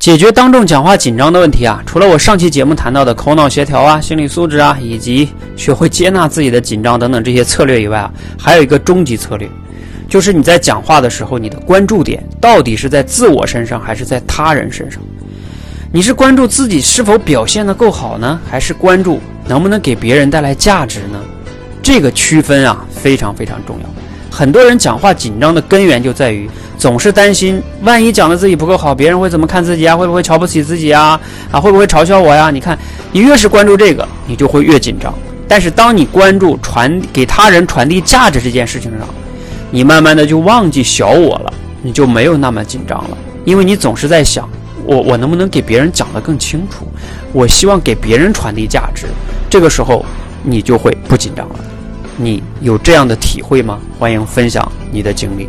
解决当众讲话紧张的问题啊，除了我上期节目谈到的口脑协调啊、心理素质啊，以及学会接纳自己的紧张等等这些策略以外啊，还有一个终极策略，就是你在讲话的时候，你的关注点到底是在自我身上还是在他人身上？你是关注自己是否表现得够好呢，还是关注能不能给别人带来价值呢？这个区分啊，非常非常重要。很多人讲话紧张的根源就在于。总是担心，万一讲的自己不够好，别人会怎么看自己啊？会不会瞧不起自己啊？啊，会不会嘲笑我呀？你看，你越是关注这个，你就会越紧张。但是，当你关注传给他人传递价值这件事情上，你慢慢的就忘记小我了，你就没有那么紧张了。因为你总是在想，我我能不能给别人讲得更清楚？我希望给别人传递价值。这个时候，你就会不紧张了。你有这样的体会吗？欢迎分享你的经历。